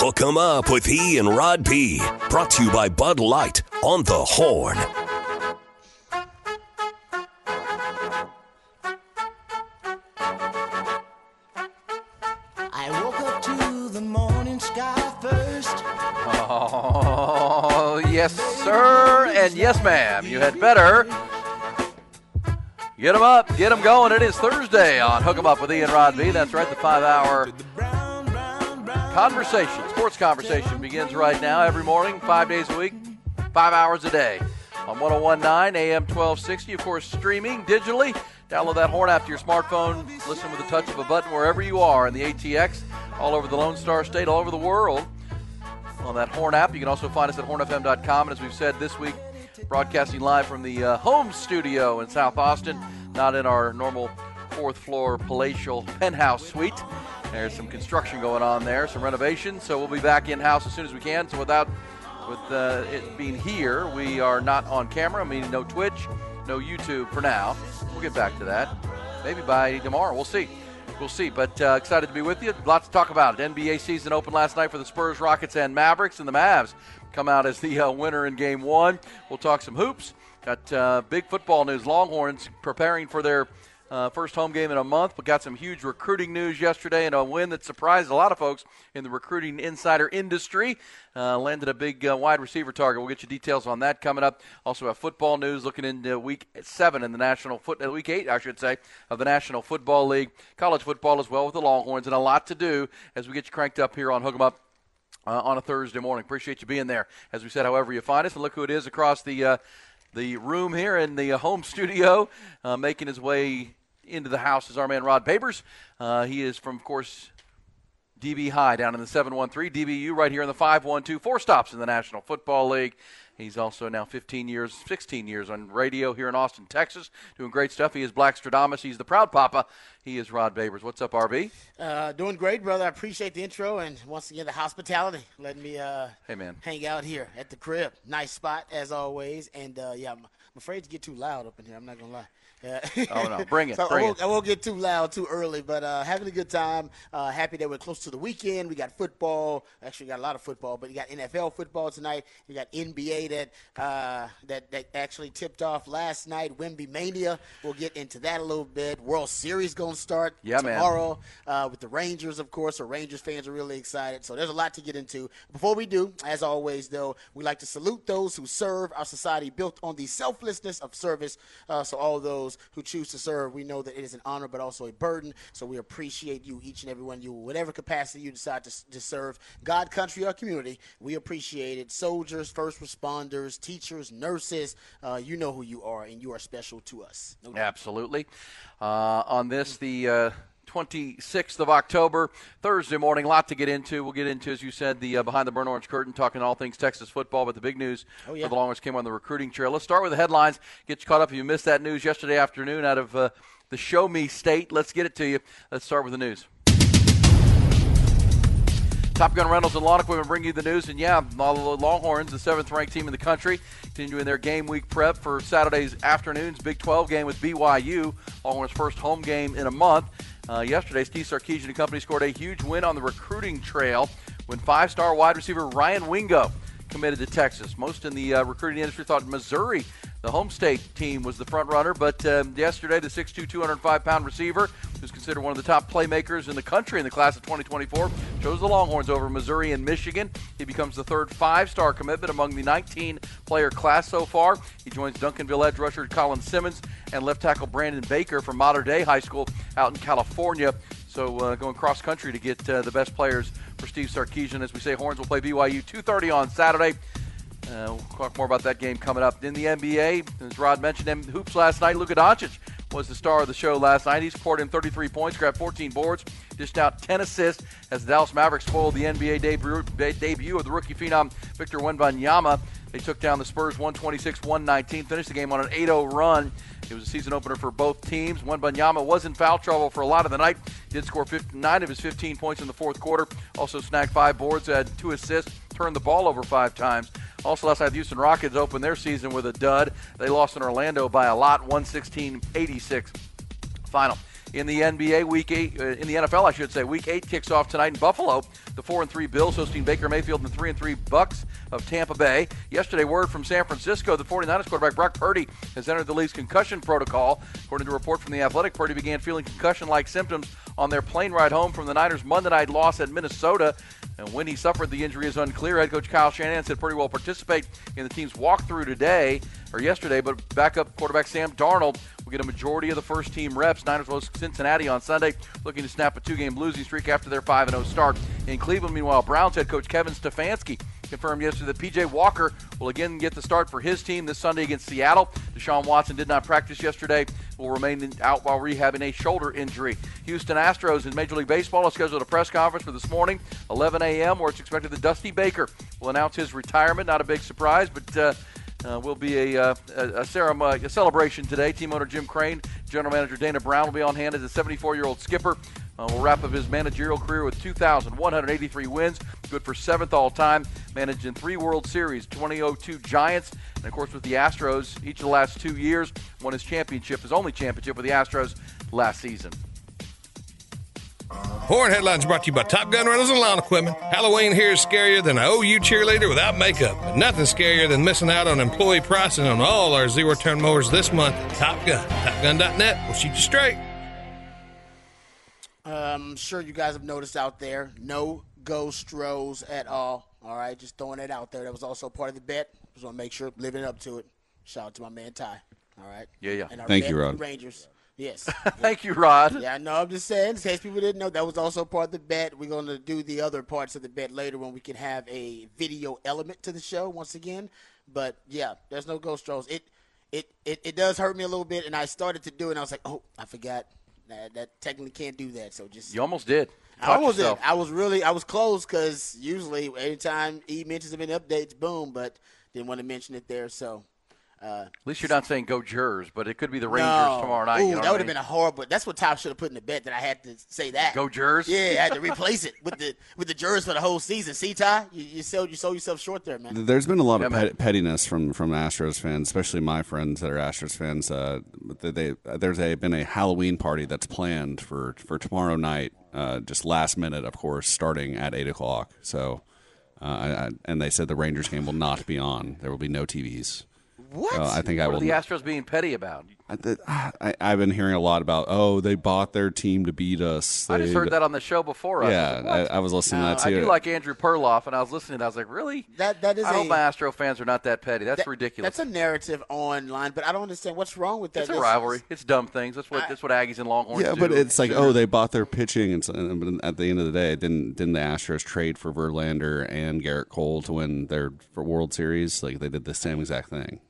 Hook 'em up with E and Rod B. Brought to you by Bud Light on the Horn. I woke up to the morning sky first. Oh, yes, sir, and yes, ma'am. You had better. Get them up, get them going. It is Thursday on Hook 'em Up with Ian Rod B. That's right, the five hour conversation, sports conversation begins right now every morning, five days a week, five hours a day on 1019 AM 1260. Of course, streaming digitally. Download that Horn app to your smartphone. Listen with the touch of a button wherever you are in the ATX, all over the Lone Star State, all over the world. On that Horn app, you can also find us at hornfm.com. And as we've said this week, broadcasting live from the uh, home studio in South Austin, not in our normal fourth floor palatial penthouse suite. There's some construction going on there, some renovation. So we'll be back in house as soon as we can. So without with uh, it being here, we are not on camera, meaning no Twitch, no YouTube for now. We'll get back to that. Maybe by tomorrow. We'll see. We'll see. But uh, excited to be with you. Lots to talk about. NBA season opened last night for the Spurs, Rockets, and Mavericks, and the Mavs come out as the uh, winner in Game One. We'll talk some hoops. Got uh, big football news. Longhorns preparing for their uh, first home game in a month, but got some huge recruiting news yesterday and a win that surprised a lot of folks in the recruiting insider industry. Uh, landed a big uh, wide receiver target. We'll get you details on that coming up. Also, have football news looking into week seven in the National Foot, uh, week eight, I should say, of the National Football League. College football as well with the Longhorns, and a lot to do as we get you cranked up here on Hook 'em Up. Uh, on a Thursday morning. Appreciate you being there. As we said, however you find us, and look who it is across the uh, the room here in the uh, home studio, uh, making his way into the house is our man Rod Babers. Uh, he is from, of course, DB High down in the 713. DBU right here in the 512. Four stops in the National Football League. He's also now 15 years, 16 years on radio here in Austin, Texas, doing great stuff. He is Black Stradamus. He's the proud papa. He is Rod Babers. What's up, RB? Uh, doing great, brother. I appreciate the intro and once again the hospitality, letting me uh, Hey, man. hang out here at the crib. Nice spot as always, and uh, yeah, I'm, I'm afraid to get too loud up in here. I'm not gonna lie. Yeah. Oh, no. Bring it, so bring I, won't, it. I won't get too loud too early, but uh, having a good time. Uh, happy that we're close to the weekend. We got football. Actually, we got a lot of football, but you got NFL football tonight. You got NBA that uh, that that actually tipped off last night. Wemby Mania. We'll get into that a little bit. World Series gonna start Yeah, tomorrow uh, with the Rangers, of course. So Rangers fans are really excited. So there's a lot to get into. Before we do, as always, though, we like to salute those who serve our society built on the selflessness of service. Uh, so all those who choose to serve, we know that it is an honor, but also a burden. So we appreciate you, each and every one of you, whatever capacity you decide to, to serve God, country, or community. We appreciate it. Soldiers, first responders, teachers, nurses, uh, you know who you are, and you are special to us. No. Absolutely. Uh, on this, the uh, 26th of October, Thursday morning, a lot to get into. We'll get into, as you said, the uh, behind the burn orange curtain, talking all things Texas football. But the big news Oh, yeah. for the longest came on the recruiting trail. Let's start with the headlines. Get you caught up if you missed that news yesterday afternoon out of uh, the Show Me State. Let's get it to you. Let's start with the news. Top Gun Rentals and Lawn Equipment bring you the news. And yeah, Longhorns, the seventh ranked team in the country, continuing their game week prep for Saturday's afternoon's Big 12 game with BYU. Longhorns' first home game in a month. Uh, yesterday, Steve Sarkisian and company scored a huge win on the recruiting trail when five star wide receiver Ryan Wingo committed to Texas. Most in the uh, recruiting industry thought Missouri, the home state team, was the front runner, but um, yesterday the 6'2", 205-pound receiver, who's considered one of the top playmakers in the country in the class of 2024, chose the Longhorns over Missouri and Michigan. He becomes the third five-star commitment among the 19-player class so far. He joins Duncanville edge rusher Colin Simmons and left tackle Brandon Baker from Mater Dei High School out in California. So uh, going cross country to get uh, the best players for Steve Sarkisian. As we say, Horns will play BYU 2:30 on Saturday. Uh, we'll talk more about that game coming up. In the NBA, as Rod mentioned, in hoops last night, Luka Doncic was the star of the show last night. He scored in 33 points, grabbed 14 boards, dished out 10 assists as the Dallas Mavericks spoiled the NBA debut, debut of the rookie phenom Victor Wembanyama. They took down the Spurs 126-119, finished the game on an 8-0 run. It was a season opener for both teams. Wembanyama was in foul trouble for a lot of the night. Did score 9 of his 15 points in the fourth quarter. Also snagged five boards, had two assists, turned the ball over five times. Also last night, the Houston Rockets opened their season with a dud. They lost in Orlando by a lot, 116-86 final in the NBA. Week eight, uh, in the NFL, I should say, Week eight kicks off tonight in Buffalo. The four and three Bills hosting Baker Mayfield and the three and three Bucks of Tampa Bay. Yesterday, word from San Francisco: the 49ers quarterback Brock Purdy has entered the league's concussion protocol. According to a report from the Athletic, Purdy began feeling concussion-like symptoms on their plane ride home from the Niners' Monday night loss at Minnesota. And when he suffered the injury is unclear. Head coach Kyle Shanahan said Purdy will participate in the team's walkthrough today or yesterday, but backup quarterback Sam Darnold will get a majority of the first team reps. Niners will Cincinnati on Sunday, looking to snap a two game losing streak after their 5 0 start. In Cleveland, meanwhile, Browns head coach Kevin Stefanski confirmed yesterday that PJ Walker will again get the start for his team this Sunday against Seattle. Deshaun Watson did not practice yesterday, will remain out while rehabbing a shoulder injury. Houston Astros in Major League Baseball have scheduled a press conference for this morning, 11 a.m., where it's expected that Dusty Baker will announce his retirement. Not a big surprise, but. Uh, uh, will be a, uh, a, ceremony, a celebration today. Team owner Jim Crane, general manager Dana Brown will be on hand as a 74 year old skipper. Uh, will wrap up his managerial career with 2,183 wins, good for seventh all time. Managed in three World Series, 2002 Giants, and of course with the Astros each of the last two years. Won his championship, his only championship with the Astros last season. Horn headlines brought to you by Top Gun Rentals and Lawn Equipment. Halloween here is scarier than an OU cheerleader without makeup, but nothing scarier than missing out on employee pricing on all our zero turn mowers this month. Top Gun, TopGun.net will shoot you straight. I'm sure you guys have noticed out there, no go Stros at all. All right, just throwing it out there. That was also part of the bet. Just want to make sure living up to it. Shout out to my man Ty. All right. Yeah, yeah. And Thank you, Rod. Rangers. Yes. Thank you, Rod. Yeah, I know. I'm just saying, in case people didn't know, that was also part of the bet. We're going to do the other parts of the bet later when we can have a video element to the show once again. But yeah, there's no ghost trolls. It, it, it, it does hurt me a little bit, and I started to do it, and I was like, oh, I forgot. That, that technically can't do that. So just you almost did. I almost yourself. did. I was really I was close because usually anytime he mentions them in updates, boom. But didn't want to mention it there, so uh, At least you're not saying go Jers, but it could be the Rangers no. tomorrow night. Ooh, you know that would have been a horrible. That's what Top should have put in the bet that I had to say that. Go Jers. Yeah, I had to replace it with the with the Jers for the whole season. See, Ty, you, you sold you sold yourself short there, man. There's been a lot yeah, of pet, pettiness from from Astros fans, especially my friends that are Astros fans. Uh, they, they, there's a been a Halloween party that's planned for for tomorrow night, uh, just last minute, of course, starting at eight o'clock. So. Uh, and they said the Rangers game will not be on. There will be no TVs. What? Uh, I think what I will. Are the Astros being petty about? I, have been hearing a lot about. Oh, they bought their team to beat us. They, I just heard that on the show before. Yeah, I, I, was listening to that too. I do like Andrew Perloff, and I was listening. I was like, really? That that is. I a, hope my Astro fans are not that petty. That's that, ridiculous. That's a narrative online, but I don't understand what's wrong with that. It's a rivalry. It's dumb things. That's what I, that's what Aggies and Longhorns. Yeah, do. but it's like, oh, they bought their pitching, and, and at the end of the day, didn't didn't the Astros trade for Verlander and Gerrit Cole to win their World Series? Like they did the same exact thing.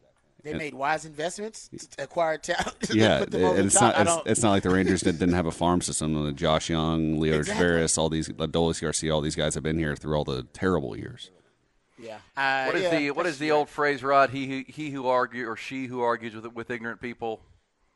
They made wise investments, acquired talent. Yeah, and it's not it's, it's, not like the Rangers didn't have a farm system. Josh Jung, Leo exactly. Taveras, all these Adolis Garcia, all these guys have been here through all the terrible years. Yeah. Uh, what is yeah, the what is the old phrase, Rod? He who, he who argues or she who argues with with ignorant people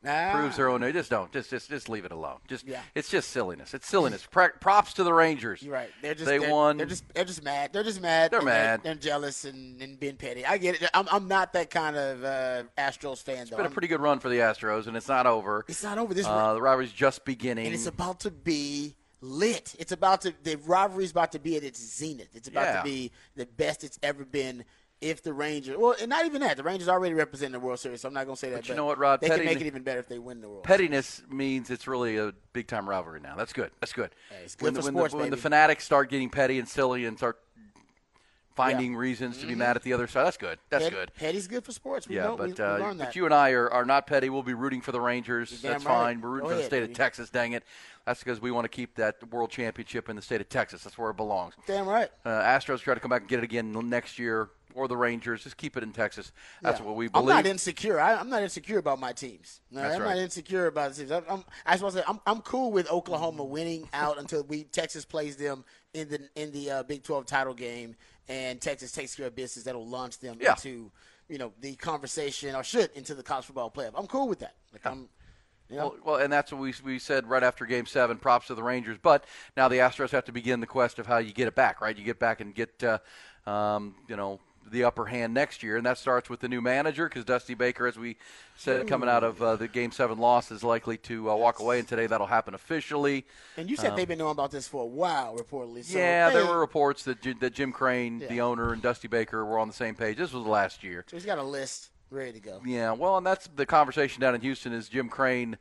Ah. Proves their own. Just don't. Just just just leave it alone. Just yeah. It's just silliness. It's silliness. props to the Rangers. You're right. They're just they they're, won. They're just they're just mad. They're just mad. They're mad. They're, they're, jealous and, and being petty. I get it. I'm, I'm not that kind of uh, Astros fan. It's though. been a pretty good run for the Astros, and it's not over. It's not over. This uh, the rivalry's just beginning, and it's about to be lit. It's about to the rivalry's about to be at its zenith. It's about yeah. to be the best it's ever been if the Rangers, well, and not even that, the Rangers already represent the World Series, so I'm not going to say that. But you know what, Rod? They Petty, can make it even better if they win the World. Pettiness Series. means it's really a big time rivalry now. That's good. That's good. Hey, it's good when, for the, sports, when, the, when the fanatics start getting petty and silly and start finding yeah. reasons to be mm-hmm. mad at the other side, that's good. That's Pet, good. Petty's good for sports. We yeah, know, but we, we uh, but you and I are, are not petty. We'll be rooting for the Rangers. That's right. fine. We're rooting Go for ahead, the state baby. of Texas. Dang it. That's because we want to keep that world championship in the state of Texas. That's where it belongs. Damn right. Uh, Astros try to come back and get it again next year. Or the Rangers. Just keep it in Texas. That's Yeah. what we believe. I'm not insecure. I, I'm not insecure about my teams. No, That's I'm right. not insecure about the teams. I'm, I'm, I just want to say I'm, I'm cool with Oklahoma winning out until we Texas plays them in the in the uh, Big 12 title game, and Texas takes care of business. That'll launch them Yeah. into you know the conversation or should into the college football playoff. I'm cool with that. Like I'm. You know, Well, well, and that's what we, we said right after Game Seven. Props to the Rangers, but now the Astros have to begin the quest of how you get it back. Right, you get back and get uh, um, you know the upper hand next year, and that starts with the new manager because Dusty Baker, as we said, coming out of uh, the Game Seven loss, is likely to uh, walk away, and today that'll happen officially. and you said they've been knowing about this for a while, reportedly. So um, yeah, there were reports that that Jim Crane, the owner, and Dusty Baker were on the same page. This was last year. So he's got a list ready to go. Yeah, well, and that's the conversation down in Houston. Is Jim Crane?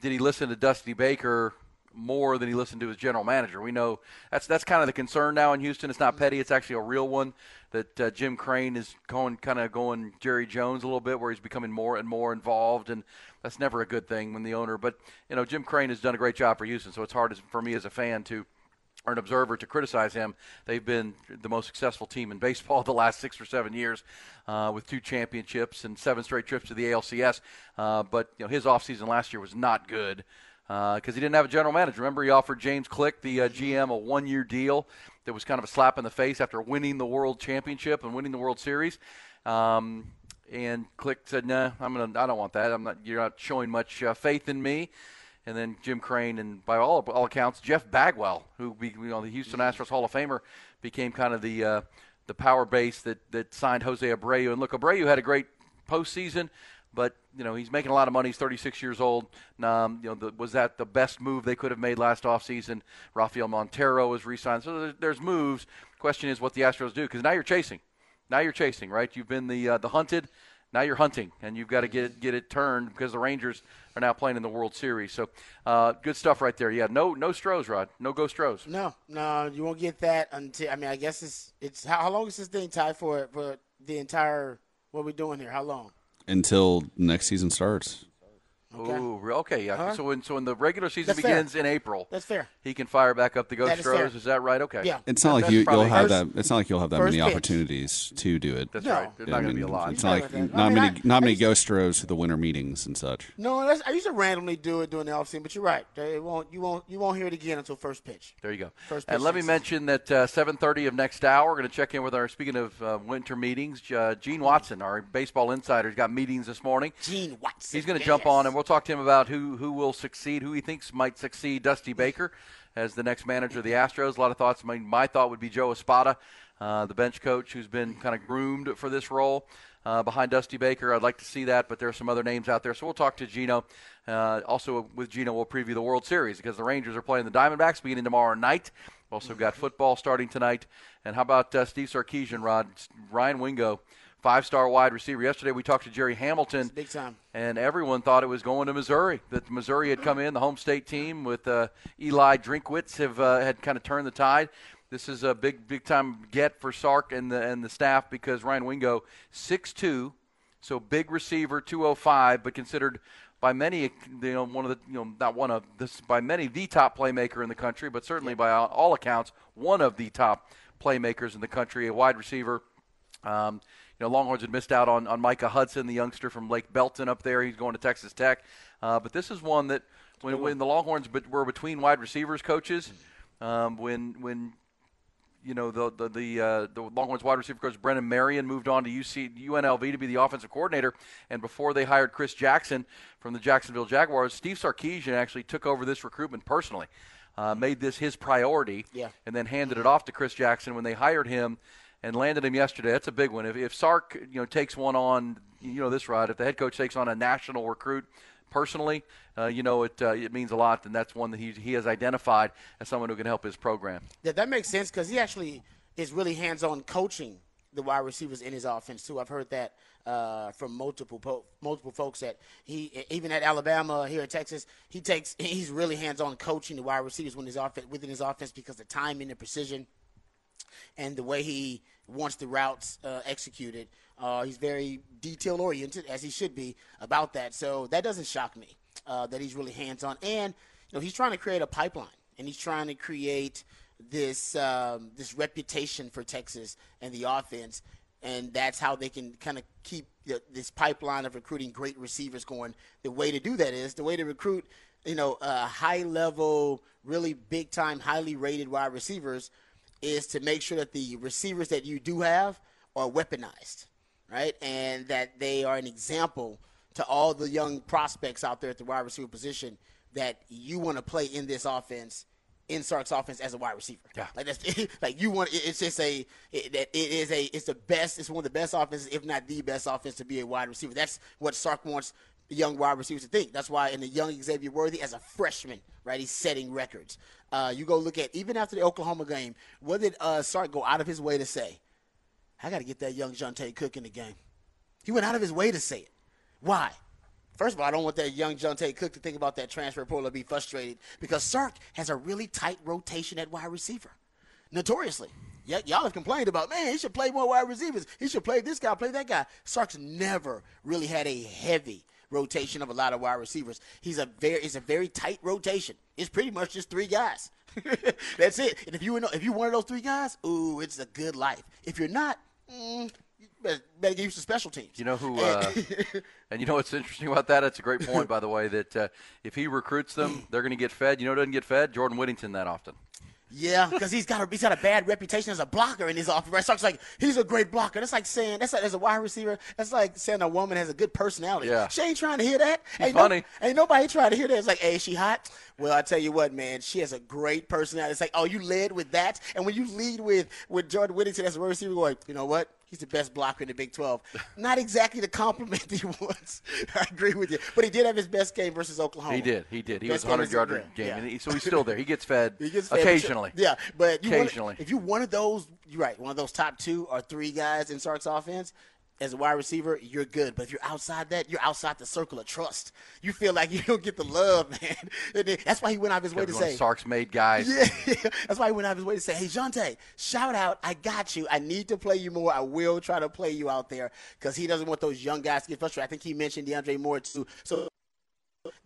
Did he listen to Dusty Baker more than he listened to his general manager? We know that's that's kind of the concern now in Houston. It's not petty; it's actually a real one. That uh, Jim Crane is going kind of going Jerry Jones a little bit, where he's becoming more and more involved, and that's never a good thing when the owner. But you know, Jim Crane has done a great job for Houston, so it's hard for me as a fan to or an observer to criticize him. They've been the most successful team in baseball the last six or seven years, uh, with two championships and seven straight trips to the ALCS. Uh, but you know his offseason last year was not good because he didn't have a general manager. Remember, he offered James Click, the uh, GM, a one-year deal that was kind of a slap in the face after winning the World Championship and winning the World Series. Um, and Click said, "No, nah, I'm gonna. I don't want that. I'm not. You're not showing much uh, faith in me." and then Jim Crane, and by all all accounts, Jeff Bagwell, who be, you know the Houston Astros Hall of Famer, became kind of the uh, the power base that that signed Jose Abreu. And look, Abreu had a great postseason, but you know he's making a lot of money. He's 36 years old. Um, you know, the, was that the best move they could have made last offseason? Rafael Montero was re-signed. So there's, there's moves. Question is what the Astros do because now you're chasing. Now you're chasing, right? You've been the uh, the hunted. Now you're hunting, and you've got to get get it turned because the Rangers are now playing in the World Series. So, uh, good stuff right there. Yeah, no no Stros, Rod. No go Stros. No, no, you won't get that until. I mean, I guess it's it's how, how long is this thing tied for for the entire what we're doing here? How long? Until next season starts. Okay. Ooh, okay, yeah. So when so when the regular season That's fair. begins in April, That's fair. he can fire back up the ghost That is fair. Is that right? Okay. Yeah. It's not like you, you'll have First- that. It's not like you'll have that many pitch. opportunities to do it. That's No. right. There's not I going to be a lot. It's not like not I mean, many I- not I many used- go Stros to the winter meetings and such. No, that's, I used to randomly do it during the offseason, but you're right. It won't you won't you won't hear it again until first pitch. There you go. First pitch and let me mention that uh, 7:30 of next hour, we're going to check in with our. Speaking of uh, winter meetings, uh, Gene Watson, our baseball insider, has got meetings this morning. Gene Watson. He's going to jump on, and we'll talk to him about who who will succeed, who he thinks might succeed Dusty Baker as the next manager of the Astros. A lot of thoughts. My, my thought would be Joe Espada, uh, the bench coach, who's been kind of groomed for this role. Uh, behind Dusty Baker, I'd like to see that, but there are some other names out there. So we'll talk to Gino. Uh, also, with Gino, we'll preview the World Series because the Rangers are playing the Diamondbacks beginning tomorrow night. Also got football starting tonight. And how about uh, Steve Sarkisian, Rod, Ryan Wingo, five-star wide receiver. Yesterday we talked to Jerry Hamilton Big time. and everyone thought it was going to Missouri. That Missouri had come in, the home state team with uh, Eli Drinkwitz have uh, had kind of turned the tide. This is a big, big time get for Sark and the and the staff because Ryan Wingo, six two, so big receiver, two oh five, but considered by many, you know, one of the, you know, not one of this, by many the top playmaker in the country, but certainly by all, all accounts, one of the top playmakers in the country, a wide receiver. Um, you know, Longhorns had missed out on, on Micah Hudson, the youngster from Lake Belton up there. He's going to Texas Tech. Uh, but this is one that when, when the Longhorns were between wide receivers coaches, um, when when you know the the the, uh, the Longhorns wide receiver coach Brennan Marion moved on to UC UNLV to be the offensive coordinator, and before they hired Chris Jackson from the Jacksonville Jaguars, Steve Sarkisian actually took over this recruitment personally, uh, made this his priority, Yeah. and then handed it off to Chris Jackson when they hired him and landed him yesterday. That's a big one. If, if Sark you know takes one on, you know this ride, If the head coach takes on a national recruit personally, uh, you know it uh, it means a lot, and that's one that he he has identified as someone who can help his program. Yeah, that makes sense because he actually is really hands-on coaching the wide receivers in his offense too. I've heard that uh, from multiple po- multiple folks that he even at Alabama here in Texas he takes he's really hands-on coaching the wide receivers when his within his offense because of the timing and precision and the way he wants the routes uh, executed. Uh, he's very detail oriented, as he should be about that. So that doesn't shock me uh, that he's really hands on. And you know, he's trying to create a pipeline, and he's trying to create this um, this reputation for Texas and the offense. and that's how they can kind of keep this pipeline of recruiting great receivers going. The way to do that is the way to recruit, you know, high level, really big time, highly rated wide receivers is to make sure that the receivers that you do have are weaponized, right, and that they are an example to all the young prospects out there at the wide receiver position that you want to play in this offense in Sark's offense as a wide receiver. Yeah, like that's like you want. It's just a it, it is a it's the best. It's one of the best offenses, if not the best offense, to be a wide receiver. That's what Sark wants young wide receivers to think. That's why in the young Xavier Worthy as a freshman, right, he's setting records. Uh, you go look at even after the Oklahoma game, what did uh, Sark go out of his way to say? I got to get that young Johntay Cook in the game. He went out of his way to say it. Why? First of all, I don't want that young Johntay Cook to think about that transfer portal or be frustrated because Sark has a really tight rotation at wide receiver, notoriously. Y- y'all have complained about, man, he should play more wide receivers. He should play this guy, play that guy. Sark's never really had a heavy rotation of a lot of wide receivers. He's a very, it's a very tight rotation. It's pretty much just three guys. That's it. And if you were if you one of those three guys, ooh, it's a good life. If you're not, mm, better, better get used to special teams. You know who? Uh, and you know what's interesting about that? That's a great point, by the way. That uh, if he recruits them, they're going to get fed. You know, who doesn't get fed Jordan Whittington that often. Yeah, because he's got a he's got a bad reputation as a blocker in his office. Right? Starks like he's a great blocker. That's like saying that's like, as a wide receiver. That's like saying a woman has a good personality. Yeah, she ain't trying to hear that. Ain't funny. No, ain't nobody trying to hear that. It's like, hey, is she hot? Well, I tell you what, man, she has a great personality. It's like, oh, you led with that, and when you lead with with Jordan Whittington as a wide receiver, like, you know what? He's the best blocker in the Big 12. Not exactly the compliment he wants. I agree with you. But he did have his best game versus Oklahoma. He did. He did. He Best was 100 game yarder game. yeah. And he, so he's still there. He gets fed, He gets fed, but occasionally. Yeah, but you wanna- Occasionally. if you're one of those, you're right. One of those top two or three guys in Sark's offense as a wide receiver, you're good. But if you're outside that, you're outside the circle of trust. You feel like you don't get the love, man. Then- That's why he went out of his way to say. Sark's made guys. Yeah, that's why he went out of his way to say, "Hey, Johntay, shout out! I got you. I need to play you more. I will try to play you out there because he doesn't want those young guys to get frustrated." I think he mentioned DeAndre Moore too. So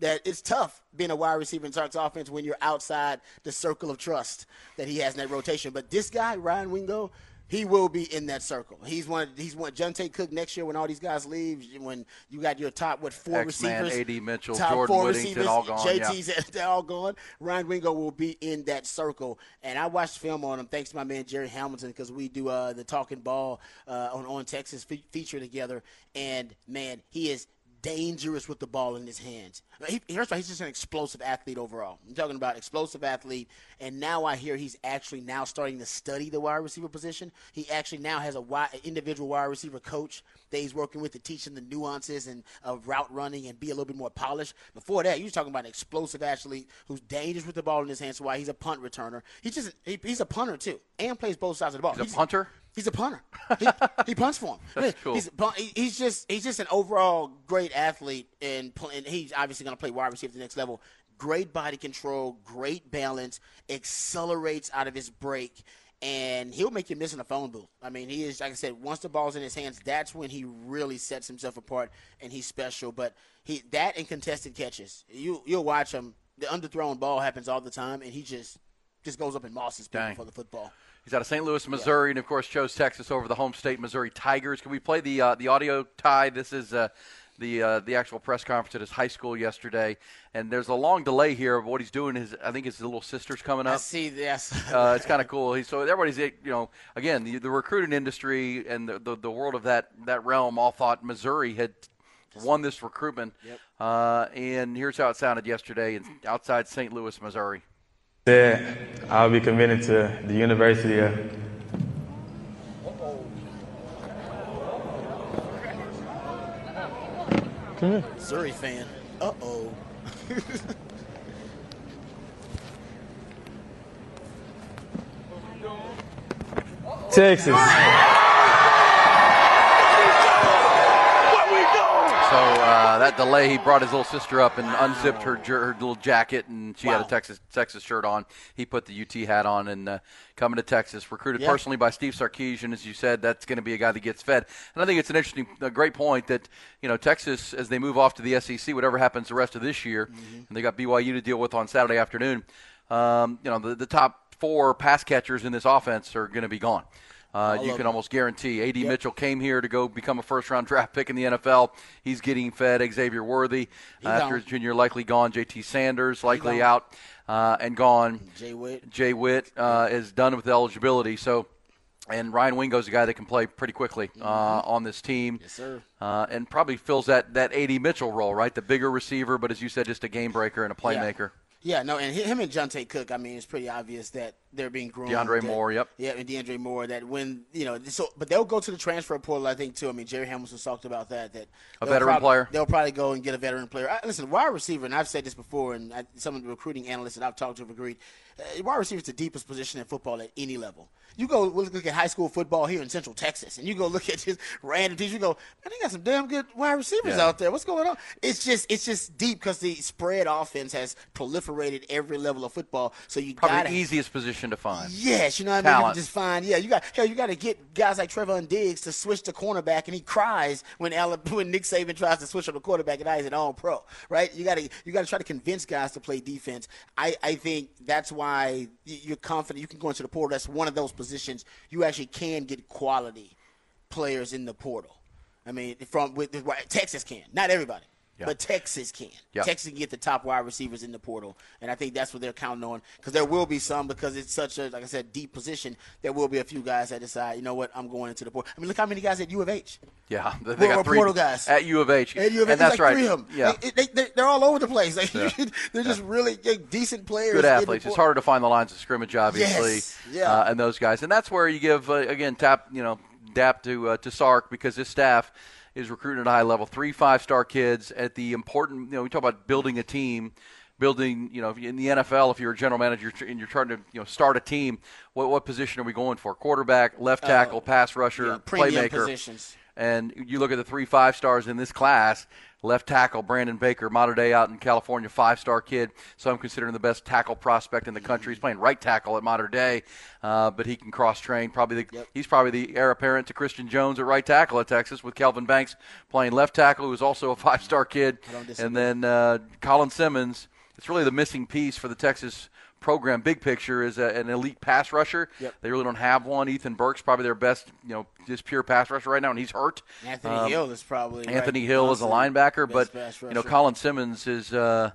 that it's tough being a wide receiver in Sark's offense when you're outside the circle of trust that he has in that rotation. But this guy, Ryan Wingo, he will be in that circle. He's one. He's one. Johntay Cook next year when all these guys leave. When you got your top what four X-Man, receivers, A.D. Mitchell, top Jordan four Whittington, receivers, all gone, yeah. JT's they're all gone. Ryan Wingo will be in that circle. And I watched film on him thanks to my man Jerry Hamilton because we do uh, the Talking Ball uh, on on Texas fe- feature together. And man, he is dangerous with the ball in his hands. He, first of all, he's just an explosive athlete overall. I'm talking about explosive athlete, and now I hear he's actually now starting to study the wide receiver position. He actually now has a wide, individual wide receiver coach that he's working with to teach him the nuances and of route running and be a little bit more polished. Before that, you're talking about an explosive athlete who's dangerous with the ball in his hands. So why he's a punt returner. He's just he, he's a punter too, and plays both sides of the ball. He's a punter? He's a punter. He, he punts for him. That's cool. He's, he's just he's just an overall great athlete, and, and he's obviously going to play wide receiver at the next level. Great body control, great balance, accelerates out of his break, and he'll make you miss in a phone booth. I mean, he is like I said. Once the ball's in his hands, that's when he really sets himself apart, and he's special. But he that and contested catches, you you'll watch him. The underthrown ball happens all the time, and he just just goes up and mosses people Dang. for the football. He's out of St. Louis, Missouri, and of course chose Texas over the home state Missouri Tigers. Can we play the uh, the audio tie? This is uh, the uh, the actual press conference at his high school yesterday, and there's a long delay here of what he's doing. His I think his little sister's coming up. I see. Yes. Uh, it's kind of cool. He's, so everybody's you know again the, the recruiting industry and the, the the world of that that realm all thought Missouri had won this recruitment. Uh, and here's how it sounded yesterday in, outside St. Louis, Missouri. Said I'll be committed to the University of Missouri fan. Uh oh. Texas. So uh, that delay, he brought his little sister up and unzipped her, her little jacket, and she had a Texas Texas shirt on. He put the UT hat on and uh, coming to Texas, recruited Yeah. personally by Steve Sarkisian, as you said. That's going to be a guy that gets fed, and I think it's an interesting, a great point that you know Texas, as they move off to the SEC, whatever happens the rest of this year, Mm-hmm. and they got BYU to deal with on Saturday afternoon. Um, you know, the, the top four pass catchers in this offense are going to be gone. Uh, you can almost guarantee. A.D. Mitchell came here to go become a first round draft pick in the NFL. He's getting fed. Xavier Worthy, uh, after his junior, likely gone. J.T. Sanders, likely out uh, and gone. Jay Witt. Jay Witt uh, is done with eligibility. So, and Ryan Wingo's is a guy that can play pretty quickly uh, on this team. Mm-hmm. Yes, sir. Uh, and probably fills that that A.D. Mitchell role, right? The bigger receiver, but as you said, just a game breaker and a playmaker. Yeah, no, and him and Johntay Cook. I mean, it's pretty obvious that they're being groomed. DeAndre that- Moore, yep. Yeah, and DeAndre Moore. That when you know, so but they'll go to the transfer portal. I think too. I mean, Jerry Hamilton's talked about that. That A veteran prob- player. They'll probably go and get a veteran player. I, listen, wide receiver, and I've said this before, and I, some of the recruiting analysts that I've talked to have agreed. Uh, wide receiver is the deepest position in football at any level. You go look look at high school football here in Central Texas, and you go look at just random teams. You go, man, they got some damn good wide receivers Yeah. out there. What's going on? It's just it's just deep because the spread offense has proliferated every level of football. So you Probably got the easiest position to find. Yes, you know what I mean. You just find. Yeah, you got hell. You got to get guys like Trevon Diggs to switch to cornerback, and he cries when Allen, when Nick Saban tries to switch on the quarterback, and I is an all pro, right? You got to you got to try to convince guys to play defense. I I think that's why you're confident you can go into the portal. That's one of those positions you actually can get quality players in the portal. I mean, from with Texas can, not everybody. Yeah. But Texas can. Yeah. Texas can get the top wide receivers in the portal, and I think that's what they're counting on. Because there will be some, because it's such a, like I said, deep position. There will be a few guys that decide, you know what, I'm going into the portal. I mean, look how many guys at U of H. Yeah, they Were- got three portal guys. at U of H, At U of H, and that's like right. Three of them. Yeah, They, they, they're all over the place. Like, Yeah. they're just really decent players. good athletes. It's harder to find the lines of scrimmage, obviously, Yes, yeah. uh, and those guys, and that's where you give uh, again tap, you know, dap to uh, to Sark because his staff is recruiting at a high level. Three five star kids at the important. You know, we talk about building a team. Building, you know, in the NFL, if you're a general manager and you're trying to, you know, start a team, what what position are we going for? Quarterback, left tackle, pass rusher, Uh, yeah, playmaker. positions. And you look at the three five stars in this class left tackle, Brandon Baker, Mater Dei out in California, five star kid. So I'm considering the best tackle prospect in the country. He's playing right tackle at Mater Dei, uh, but he can cross train. Probably the, He's probably the heir apparent to Christian Jones at right tackle at Texas, with Kelvin Banks playing left tackle, who is also a five star kid. And then uh, Colin Simmons. It's really the missing piece for the Texas program. Big picture is a, an elite pass rusher. Yep. They really don't have one. Ethan Burke's probably their best, you know, just pure pass rusher right now, and he's hurt. Anthony Um, Hill is probably Anthony right Hill is a linebacker, best but you know. Colin Simmons is uh,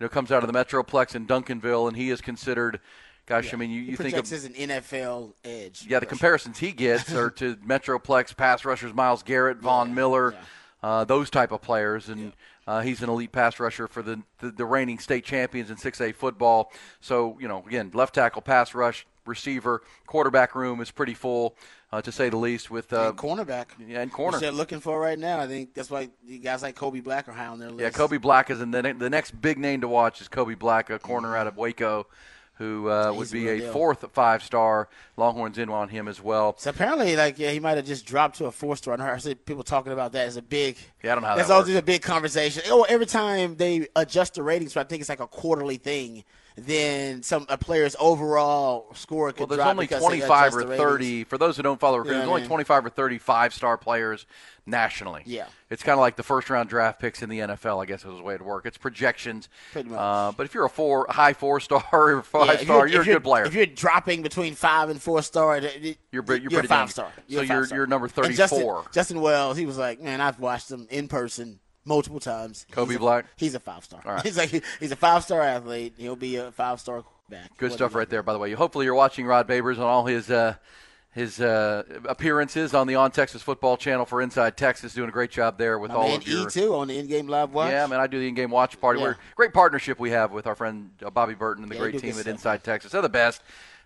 you know comes out of the Metroplex in Duncanville, and he is considered. Gosh, I mean, you, He you think of projects as an NFL edge. yeah, the rusher. comparisons he gets are to Metroplex pass rushers, Myles Garrett, Von Miller, uh, those type of players, and uh, he's an elite pass rusher for the, the the reigning state champions in 6A football. So you know, again, left tackle, pass rush, receiver, quarterback room is pretty full, uh, to say the least. With uh, And cornerback. yeah, and corner. Which they're looking for right now. I think that's why the guys like Kobe Black are high on their list. Yeah, Kobe Black is in the, ne- the next big name to watch is Kobe Black, a corner out of Waco, who uh, would be a deal. fourth five star. Longhorns in on him as well. So apparently, like, yeah, he might have just dropped to a four star. I heard I see people talking about that as a big. Yeah, I don't know how That's that always works. a big conversation. Oh, every time they adjust the ratings, so I think it's like a quarterly thing. Then some a player's overall score could Well, there's only 25 or 30. For those who don't follow recruiting, Yeah, there's only 25 or 30 five star players nationally. Yeah. It's kind of like the first round draft picks in the NFL, I guess is the way it work. It's projections. Pretty much. Uh, but if you're a four high four star or five Yeah, you're, if a good player. If you're dropping between five and four star, it- it- You're you're you're pretty a five dang- star. so You're you're- five-star. you're number And Justin, 34. Justin Wells, he was like, man, I've watched him in person multiple times. Kobe He's a- Black? He's a five star. Right. He's like he's a five star athlete. He'll be a five star back. Good stuff right there, by the way. Hopefully, you're watching Rod Babers on all his uh, his uh, appearances on the On Texas Football Channel for Inside Texas. Doing a great job there with My all man of your. E too on the in game live watch. Yeah, man, I do the in-game watch party. Yeah. We're great partnership we have with our friend uh, Bobby Burton and the Yeah, great team at stuff, Inside Texas. They're the best.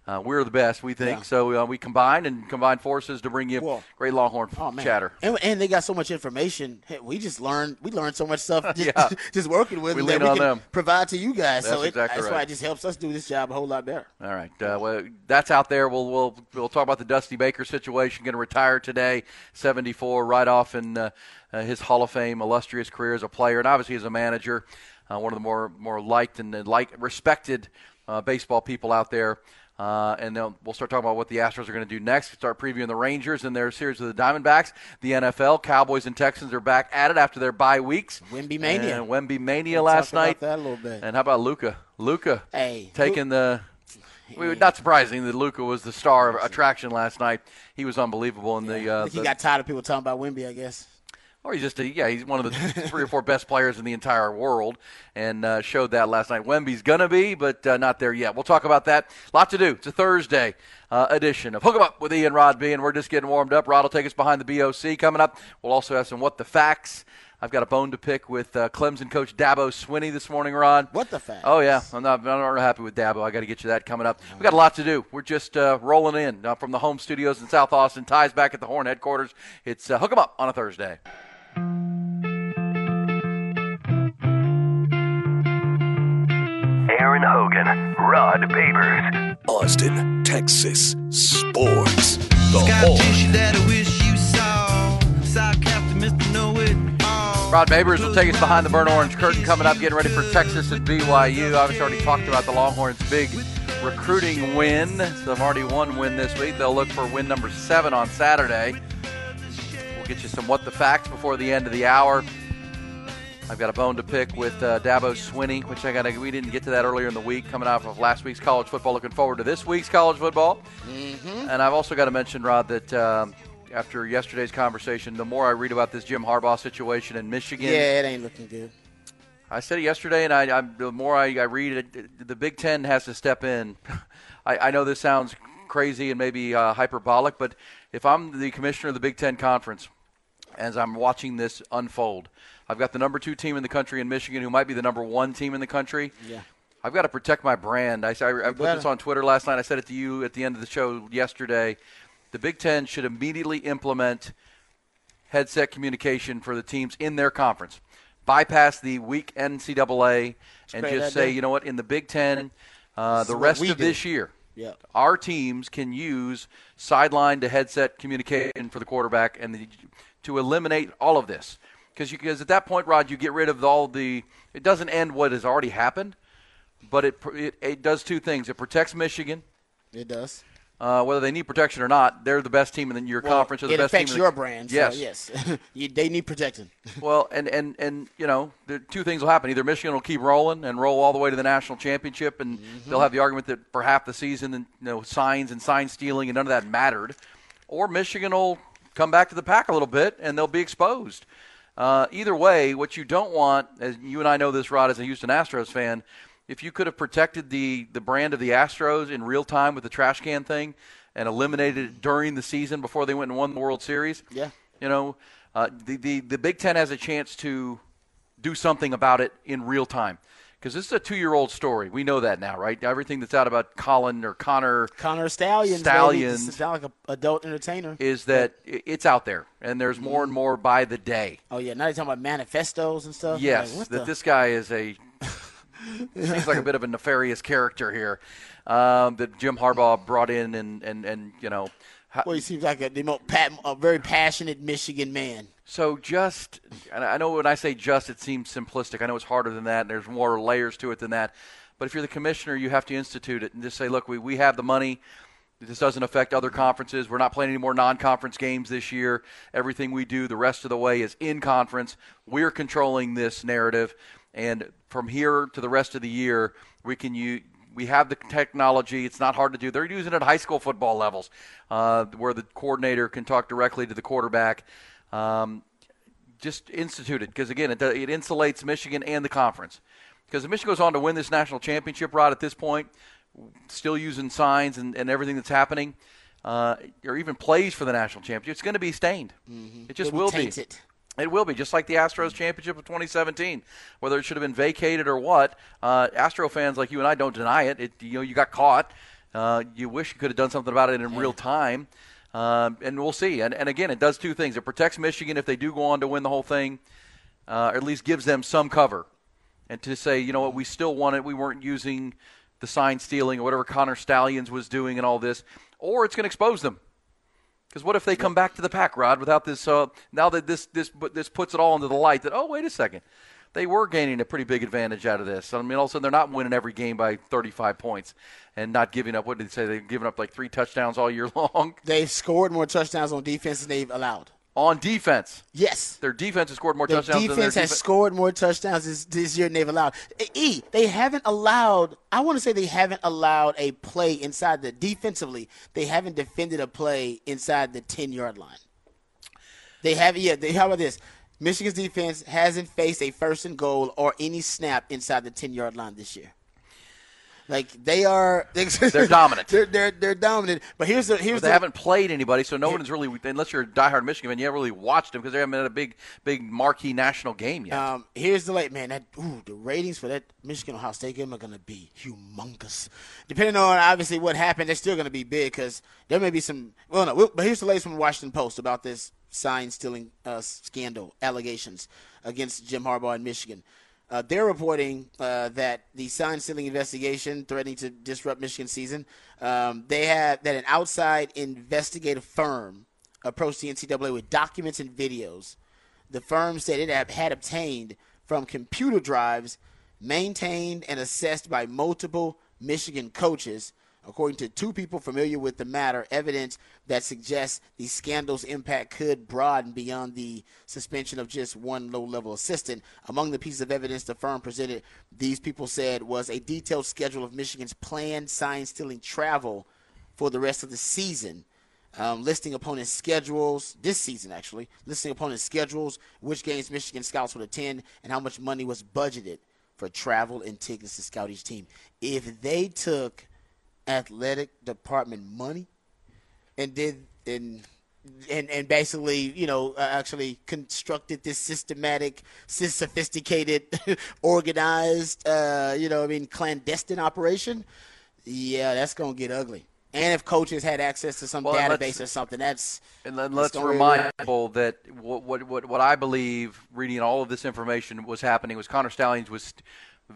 Uh, we're the best, we think. Yeah. So uh, we combine and combine forces to bring you Well, great Longhorn Oh chatter. And, and they got so much information. Hey, we just learned. We learned so much stuff just, Yeah. just working with We them that we on can them. provide to you guys. so That's it, exactly that's right. why it just helps us do this job a whole lot better. All right. Uh, well, that's out there. We'll we'll we'll talk about the Dusty Baker situation. Going to retire today, 74, right off in uh, uh, his Hall of Fame illustrious career as a player and obviously as a manager. Uh, one of the more more liked and uh, like respected uh, baseball people out there. Uh, and then we'll start talking about what the Astros are going to do next. Start previewing the Rangers and their series with the Diamondbacks. The NFL, Cowboys and Texans are back at it after their bye weeks. Wemby Mania. And Wemby Mania We'll last talk about night. that a little bit. And how about Luka? Luka Hey, taking the We, were not surprising that Luka was the star of attraction last night. He was unbelievable in the. Uh, think he the- got tired of people talking about Wemby, I guess. Or he's just a, yeah, he's one of the three or four best players in the entire world, and uh, showed that last night. Wemby's gonna be, but uh, not there yet. We'll talk about that. Lot to do. It's a Thursday uh, edition of Hook 'Em Up with Ian Rod B, and we're just getting warmed up. Rod will take us behind the BOC coming up. We'll also have some what the facts. I've got a bone to pick with uh, Clemson coach Dabo Swinney this morning, Rod. What the facts? Oh yeah, I'm not, I'm not happy with Dabo. I got to get you that coming up. We got a lot to do. We're just uh, rolling in uh, from the home studios in South Austin. Ties back at the Horn headquarters. It's uh, Hook 'Em Up on a Thursday. Aaron Hogan, Rod Babers, Austin, Texas Sports. The Horn. Rod Babers will take us behind the burnt orange curtain coming up, getting ready for Texas and BYU. Obviously, already talked about the Longhorns' big recruiting win. So they've already won win this week. They'll look for win number seven on Saturday. Get you some what the facts before the end of the hour. I've got a bone to pick with uh, Dabo Swinney, which I got. We didn't get to that earlier in the week, coming off of last week's college football. Looking forward to this week's college football. And I've also got to mention, Rod, that um, after yesterday's conversation, the more I read about this Jim Harbaugh situation in Michigan, Yeah, it ain't looking good. I said it yesterday, and I, I the more I, I read it, the Big Ten has to step in. I, I know this sounds crazy and maybe uh, hyperbolic, but if I'm the commissioner of the Big Ten Conference, as I'm watching this unfold, I've got the number two team in the country in Michigan, who might be the number one team in the country. Yeah. I've got to protect my brand. I, I, I put this on Twitter last night. I said it to you at the end of the show yesterday. The Big Ten should immediately implement headset communication for the teams in their conference. Bypass the weak NCAA and just say, you know what, in the Big Ten, uh, the rest of do. this year, Yeah. our teams can use sideline to headset communication for the quarterback and the, to eliminate all of this. Because at that point, Rod, you get rid of all the. It doesn't end what has already happened, but it it, it does two things. It protects Michigan, It does. uh, whether they need protection or not. They're the best team in your Well, conference. Or the it best affects team in the- your brand. Yes, So yes. you, they need protecting. well, and, and, and you know, the two things will happen. Either Michigan will keep rolling and roll all the way to the national championship, and they'll have the argument that for half the season, and you know, signs and sign stealing and none of that mattered, or Michigan will come back to the pack a little bit and they'll be exposed. Uh, either way, what you don't want, as you and I know this, Rod, as a Houston Astros fan, if you could have protected the the brand of the Astros in real time with the trash can thing and eliminated it during the season before they went and won the World Series, Yeah. you know, uh, the, the the Big Ten has a chance to do something about it in real time because this is a two-year-old story. We know that now, right? Everything that's out about Colin or Connor Connor Stalions. Stalions. This sound like an adult entertainer. is that i- it's out there, and there's more and more by the day. oh yeah. Now you're talking about manifestos and stuff. Yes, Like, what that the? this guy is a seems like a bit of a nefarious character here um, that Jim Harbaugh brought in, and and and you know. how- Well, he seems like a, the mo- pa- a very passionate Michigan man. So just, and I know when I say just, it seems simplistic. I know it's harder than that, and there's more layers to it than that. But if you're the commissioner, you have to institute it and just say, look, we, we have the money. This doesn't affect other conferences. We're not playing any more non-conference games this year. Everything we do the rest of the way is in conference. We're controlling this narrative, and from here to the rest of the year, we can use. We have the technology. It's not hard to do. They're using it at high school football levels, uh, where the coordinator can talk directly to the quarterback. Um, just institute it because again, it, it insulates Michigan and the conference. Because if Michigan goes on to win this national championship, Rod, at this point, still using signs and, and everything that's happening, uh, or even plays for the national championship, it's going to be stained. It just It will will be. it. It will be just like the Astros championship of 2017, whether it should have been vacated or what. Uh, Astro fans like you and I don't deny it. it you know, you got caught. Uh, you wish you could have done something about it in real time. Um, and we'll see. And, and again, it does two things. It protects Michigan if they do go on to win the whole thing, uh, or at least gives them some cover. And to say, you know what, we still won it. We weren't using the sign stealing or whatever Connor Stalions was doing and all this. Or it's going to expose them. Because what if they come back to the pack, Rod, without this? Uh, now that this this this puts it all into the light that oh wait a second, they were gaining a pretty big advantage out of this. I mean, all of a sudden they're not winning every game by 35 points and not giving up. What did they say? They've given up like three touchdowns all year long. They've scored more touchdowns on defense than they've allowed. On defense. Yes. Their defense has scored more Their touchdowns defense than their has scored more touchdowns this, this year than they've allowed. E, they haven't allowed, I want to say they haven't allowed a play inside the, defensively, they haven't defended a play inside the 10 yard line. They haven't, yeah, they, how about this? Michigan's defense hasn't faced a first and goal or any snap inside the 10 yard line this year. Like they are, They're dominant. they're, they're they're dominant. But here's the here's But they the, haven't played anybody, so no one's really, unless you're a diehard Michigan fan, you haven't really watched them because they haven't had a big, big marquee national game yet. Um, here's the late man. That ooh, the ratings for that Michigan Ohio State game are going to be humongous. Depending on obviously what happened, they're still going to be big because there may be some. Well, no. But here's the latest from Washington Post about this sign stealing uh, scandal allegations against Jim Harbaugh in Michigan. Uh, they're reporting uh, that the sign stealing investigation threatening to disrupt Michigan's season. Um, they have that an outside investigative firm approached the NCAA with documents and videos the firm said it had obtained from computer drives maintained and assessed by multiple Michigan coaches. According to two people familiar with the matter, evidence that suggests the scandal's impact could broaden beyond the suspension of just one low level assistant. Among the pieces of evidence the firm presented, these people said was a detailed schedule of Michigan's planned sign stealing travel for the rest of the season um, listing opponents' schedules this season, actually listing opponents' schedules, which games Michigan scouts would attend, and how much money was budgeted for travel and tickets to scout each team. If they took athletic department money and did and and and basically, you know, uh, actually constructed this systematic, sophisticated, organized, uh, you know, I mean, clandestine operation. Yeah, that's gonna get ugly. And if coaches had access to some Well, database or something, that's And then let's gonna really- remind people that what, what what what I believe, reading all of this information, was happening was Connor Stalions was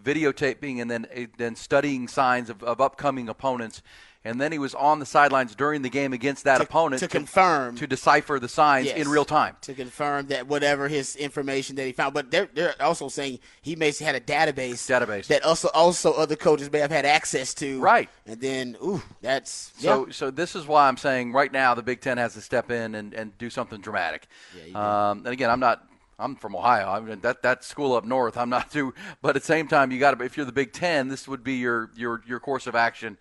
videotaping and then eh, then studying signs of, of upcoming opponents, and then he was on the sidelines during the game against that To- opponent to confirm. to decipher the signs Yes. in real time. to confirm that whatever his information that he found. But they're they're also saying he may have had a database Database. that also also other coaches may have had access to. Right. And then ooh, that's So, yeah. so this is why I'm saying right now the Big Ten has to step in and, and do something dramatic. um, and again, I'm not. I'm from Ohio. I mean, that that school up north. I'm not too. But at the same time, you got to. If you're the Big Ten, this would be your your your course of action,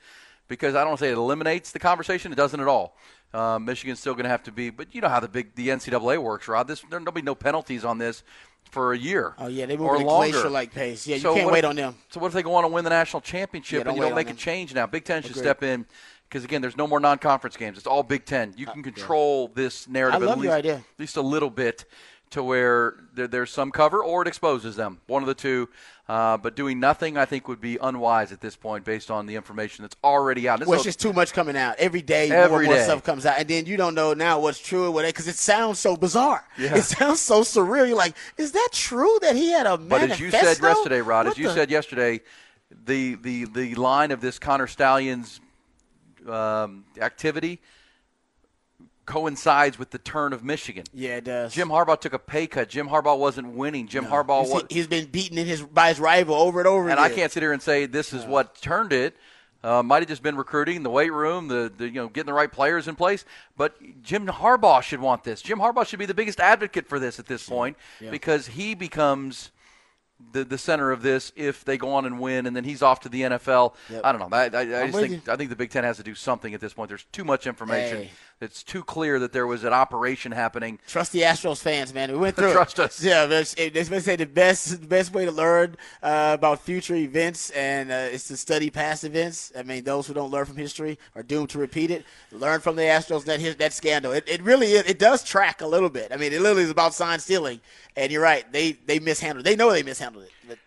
because I don't say it eliminates the conversation. It doesn't at all. Um, Michigan's still going to have to be. But you know how the big the NCAA works, Rod. This there'll be no penalties on this for a year. Oh yeah, they move or at a longer. glacier-like pace. Yeah, you So can't wait if- on them. So what if they go on and win the national championship Yeah, don't and you don't on make a change now? Big Ten should Agreed. step in because again, there's no more non-conference games. It's all Big Ten. You can control this narrative I love at least, your idea. at least a little bit to where there, there's some cover or it exposes them. One of the two. Uh, but doing nothing, I think, would be unwise at this point based on the information that's already out. This Well, it's just too much coming out every day. more Every and more day. stuff comes out, and then you don't know now what's true or what because it sounds so bizarre. Yeah. It sounds so surreal. You're like, is that true that he had a But as you said yesterday, Rod, What as you the- said yesterday, the the the line of this Connor Stalions um, activity coincides with the turn of Michigan. yeah, it does. Jim Harbaugh took a pay cut. Jim Harbaugh wasn't winning. Jim Harbaugh was. He's been beaten in his by his rival over and over and again. I can't sit here and say this is what turned it. Uh, might have just been recruiting, the weight room, the, the you know getting the right players in place. But Jim Harbaugh should want this. Jim Harbaugh should be the biggest advocate for this at this point because he becomes the the center of this if they go on and win, and then he's off to the NFL. I don't know. I, I, I just think I think the Big Ten has to do something at this point. There's too much information. Hey. It's too clear that there was an operation happening. Trust the Astros fans, man. We went through Trust it. us. Yeah, but it's- it- they say the best the best way to learn uh, about future events and uh, is to study past events. I mean, those who don't learn from history are doomed to repeat it. Learn from the Astros that that scandal. It, it really is, it does track a little bit. I mean, it literally is about sign stealing, and you're right. They they mishandled. it. They know they mishandled it. But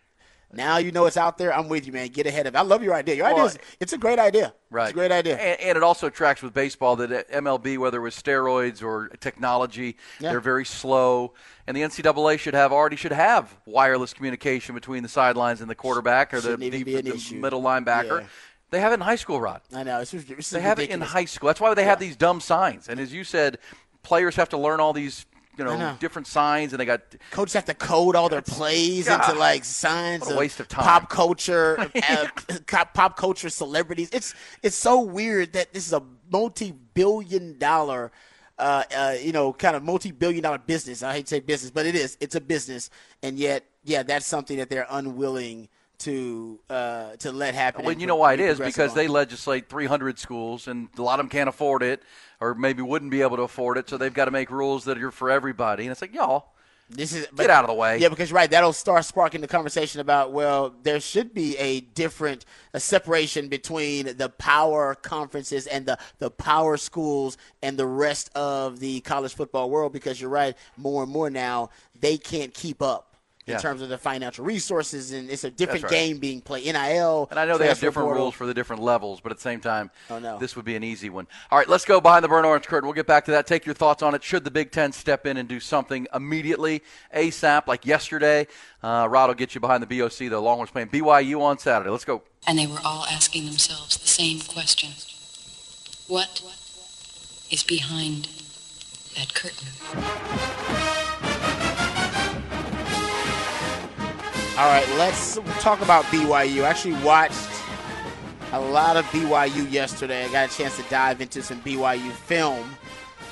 now you know it's out there. I'm with you, man. Get ahead of it. I love your idea. Your idea is it's a great idea. Right. It's a great idea. And, and it also tracks with baseball that uh, MLB, whether it was steroids or technology, Yeah. they're very slow. And the NCAA should have already should have wireless communication between the sidelines and the quarterback or the, Shouldn't deep, the middle linebacker. Yeah. They have it in high school, Rod. I know it's, it's, They have it in high school. That's why they have these dumb signs. And as you said, players have to learn all these you know, know. different signs, and they got coaches have to code all their plays into like signs What a waste of time. pop culture, uh, pop culture celebrities. It's it's so weird that this is a multi-billion dollar uh, uh, you know, kind of multi-billion dollar business. I hate to say business, but it is. It's a business, and yet, yeah, that's something that they're unwilling to uh, to let happen. Well, you know why it is because on. they legislate 300 schools, and a lot of them can't afford it, or maybe wouldn't be able to afford it. So they've got to make rules that are for everybody. And it's like, y'all, this is get out of the way. Yeah, because you're right, that'll start sparking the conversation about well, there should be a different a separation between the power conferences and the the power schools and the rest of the college football world. Because you're right, more and more now they can't keep up in yeah. terms of the financial resources, and it's a different right. game being played. NIL. And I know they have different portal. rules for the different levels, but at the same time, oh, no. this would be an easy one. All right, let's go behind the burnt orange curtain. We'll get back to that. Take your thoughts on it. Should the Big Ten step in and do something immediately, ASAP, like yesterday? Uh, Rod will get you behind the BOC. The Longhorns playing BYU on Saturday. Let's go. And they were all asking themselves the same question: What is behind that curtain? All right, let's talk about BYU. I actually watched a lot of BYU yesterday. I got a chance to dive into some BYU film.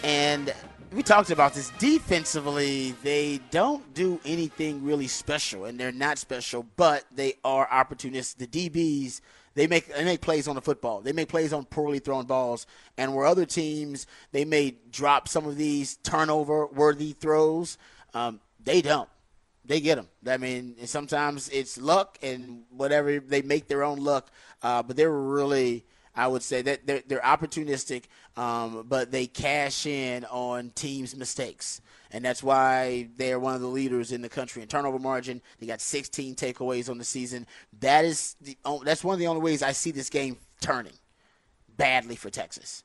And we talked about this defensively. They don't do anything really special, and they're not special, but they are opportunists. The DBs, they make they make plays on the football. They make plays on poorly thrown balls, and where other teams they may drop some of these turnover worthy throws, um, they don't they get them. I mean, sometimes it's luck and whatever they make their own luck. Uh, but they're really, I would say that they're, they're opportunistic, um, but they cash in on teams' mistakes. And that's why they're one of the leaders in the country in turnover margin. They got 16 takeaways on the season. That is the, that's one of the only ways I see this game turning badly for Texas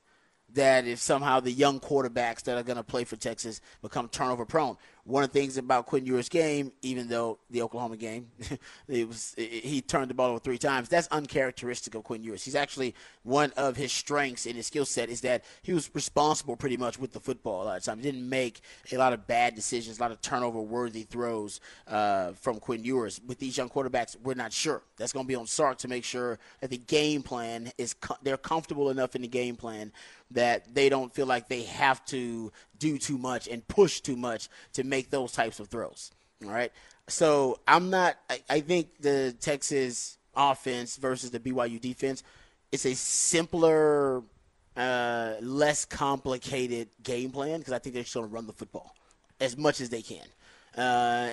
that if somehow the young quarterbacks that are going to play for Texas become turnover prone. One of the things about Quinn Ewers' game, even though the Oklahoma game, it was it, he turned the ball over three times. That's uncharacteristic of Quinn Ewers. He's actually one of his strengths in his skill set is that he was responsible pretty much with the football a lot of times. Didn't make a lot of bad decisions, a lot of turnover-worthy throws uh, from Quinn Ewers. With these young quarterbacks, we're not sure. That's going to be on Sark to make sure that the game plan is they're comfortable enough in the game plan that they don't feel like they have to do too much and push too much to make those types of throws. All right. So I'm not, I, I think the Texas offense versus the BYU defense, it's a simpler, uh, less complicated game plan because I think they're just going to run the football as much as they can uh,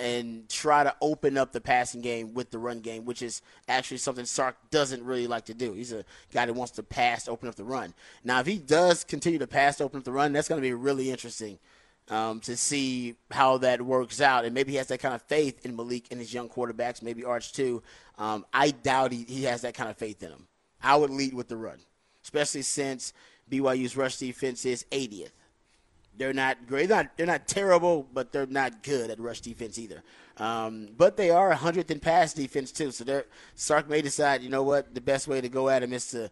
and try to open up the passing game with the run game, which is actually something Sark doesn't really like to do. He's a guy that wants to pass, open up the run. Now, if he does continue to pass, open up the run, that's going to be really interesting um, to see how that works out. And maybe he has that kind of faith in Malik and his young quarterbacks, maybe Arch too. Um, I doubt he, he has that kind of faith in him. I would lead with the run, especially since BYU's rush defense is 80th. They're not great. They're not, they're not terrible, but they're not good at rush defense either. Um, but they are 100th in pass defense too. So Sark may decide, you know what, the best way to go at him is to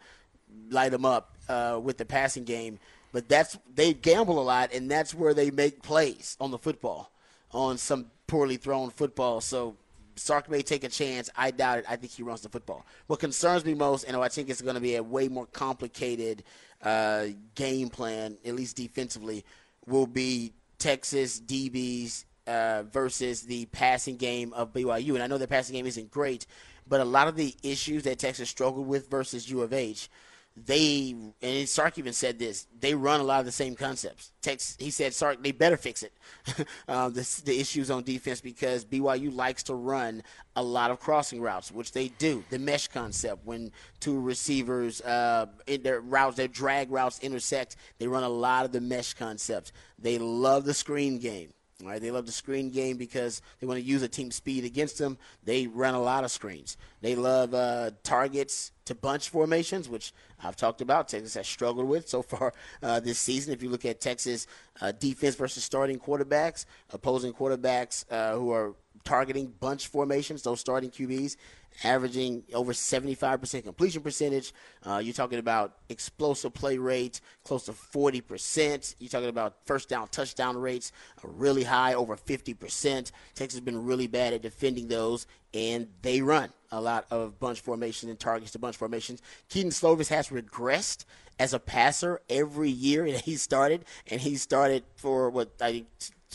light them up uh, with the passing game. But that's they gamble a lot, and that's where they make plays on the football, on some poorly thrown football. So Sark may take a chance. I doubt it. I think he runs the football. What concerns me most, and I think it's going to be a way more complicated uh, game plan, at least defensively, will be Texas DBs uh, versus the passing game of BYU. And I know the passing game isn't great, but a lot of the issues that Texas struggled with versus U of H – they and Sark even said this. They run a lot of the same concepts. Tex, he said, Sark, they better fix it. uh, the, the, issues on defense because BYU likes to run a lot of crossing routes, which they do. The mesh concept when two receivers uh, in their routes, their drag routes intersect, they run a lot of the mesh concepts. They love the screen game. Right, they love the screen game because they want to use a team speed against them. They run a lot of screens. They love uh, targets to bunch formations, which I've talked about. Texas has struggled with so far uh, this season. If you look at Texas uh, defense versus starting quarterbacks, opposing quarterbacks uh, who are targeting bunch formations, those starting QBs, averaging over 75% completion percentage. Uh, you're talking about explosive play rates close to 40%. You're talking about first down touchdown rates are really high, over 50%. Texas has been really bad at defending those, and they run a lot of bunch formations and targets to bunch formations. Kedon Slovis has regressed as a passer every year that he started, and he started for what I think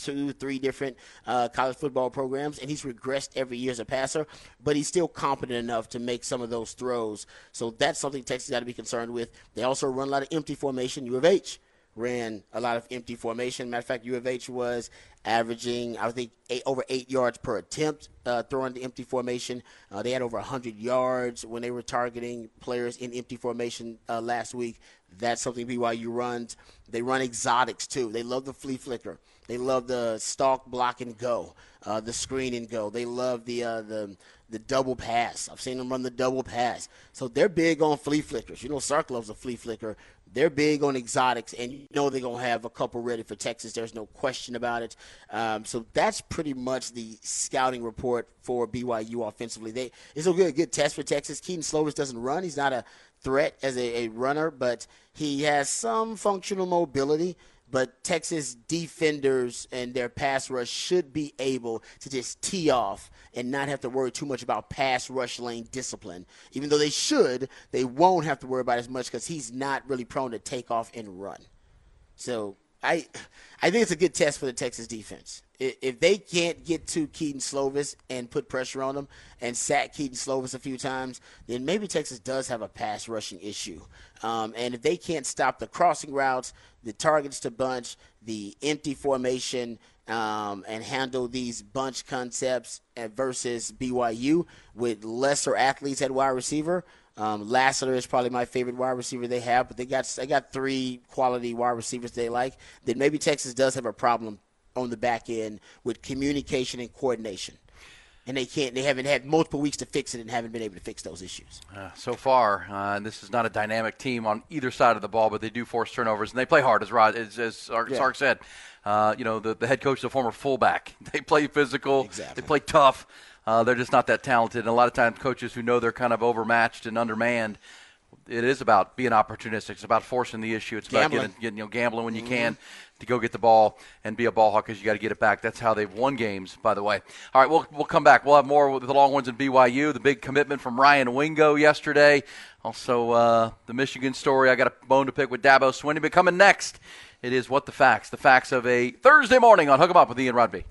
two, three different uh, college football programs, and he's regressed every year as a passer, but he's still competent enough to make some of those throws. So that's something Texas got to be concerned with. They also run a lot of empty formation. U of H ran a lot of empty formation. Matter of fact, U of H was averaging, I think, eight, over eight yards per attempt uh, throwing the empty formation. Uh, they had over 100 yards when they were targeting players in empty formation uh, last week. That's something BYU runs. They run exotics too. They love the flea flicker. They love the stalk, block, and go, uh, the screen and go. They love the uh, the the double pass. I've seen them run the double pass. So they're big on flea flickers. You know, Sark loves a flea flicker. They're big on exotics, and you know they're gonna have a couple ready for Texas. There's no question about it. Um, so that's pretty much the scouting report for BYU offensively. They it's a good good test for Texas. Kedon Slovis doesn't run. He's not a threat as a, a runner, but he has some functional mobility but Texas defenders and their pass rush should be able to just tee off and not have to worry too much about pass rush lane discipline. Even though they should, they won't have to worry about as much because he's not really prone to take off and run. So I, I think it's a good test for the Texas defense. If they can't get to Kedon Slovis and put pressure on him and sack Kedon Slovis a few times, then maybe Texas does have a pass rushing issue. Um, and if they can't stop the crossing routes, the targets to bunch, the empty formation, um, and handle these bunch concepts versus BYU with lesser athletes at wide receiver. Um, Lassiter is probably my favorite wide receiver they have, but they got they got three quality wide receivers they like. Then maybe Texas does have a problem on the back end with communication and coordination and they can't. They haven't had multiple weeks to fix it and haven't been able to fix those issues. Uh, so far, uh, this is not a dynamic team on either side of the ball, but they do force turnovers and they play hard, as Rod, as, as Sark, yeah. Sark said. Uh, you know, the, the head coach is a former fullback. They play physical. Exactly. They play tough. Uh, they're just not that talented. And a lot of times, coaches who know they're kind of overmatched and undermanned it is about being opportunistic. It's about forcing the issue. It's gambling. about getting, getting, you know, gambling when you mm-hmm. can to go get the ball and be a ball hawk because you got to get it back. That's how they've won games, by the way. All right, we'll, we'll come back. We'll have more with the Longhorns and BYU. The big commitment from Ryan Wingo yesterday. Also, uh, the Michigan story. I got a bone to pick with Dabo Swinney. But coming next, it is What the Facts. The facts of a Thursday morning on Hook 'em Up with Ian Rodby.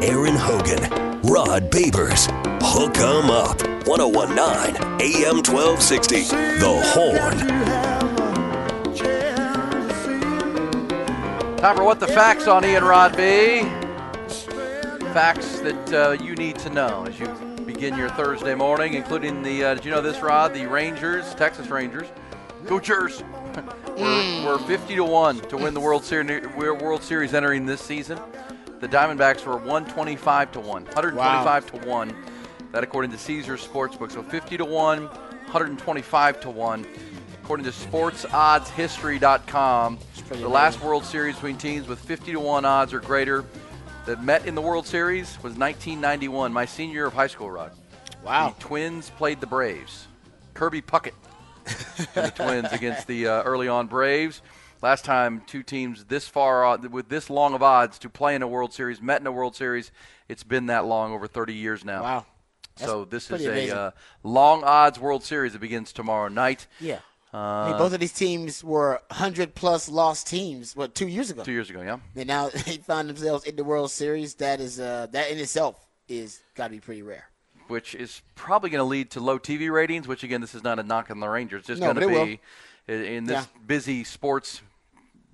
Aaron Hogan, Rod Babers, Hook 'em Up. 1019 AM 1260. The Horn. Time for what the facts on Ian Rod B. Facts that uh, you need to know as you begin your Thursday morning, including the, uh, did you know this, Rod? The Rangers, Texas Rangers, Coachers, were, were 50 to 1 to win the World Series, World Series entering this season. The Diamondbacks were 125 to 1, 125 wow. to 1 that according to Caesars Sportsbook. So 50 to 1, 125 to 1. According to SportsOddsHistory.com, the last World Series between teams with 50 to 1 odds or greater that met in the World Series was 1991, my senior year of high school, Rod. Wow. The Twins played the Braves. Kirby Puckett and the Twins against the uh, early on Braves. Last time two teams this far with this long of odds to play in a World Series met in a World Series, it's been that long over 30 years now. Wow so this is a uh, long odds World Series that begins tomorrow night. Yeah. Uh, I mean, both of these teams were 100 plus lost teams, what, two years ago? Two years ago, yeah. And now they found themselves in the World Series. That is uh, that in itself is got to be pretty rare. Which is probably going to lead to low TV ratings. Which again, this is not a knock on the Rangers. It's just no, going to be in, in this yeah. busy sports,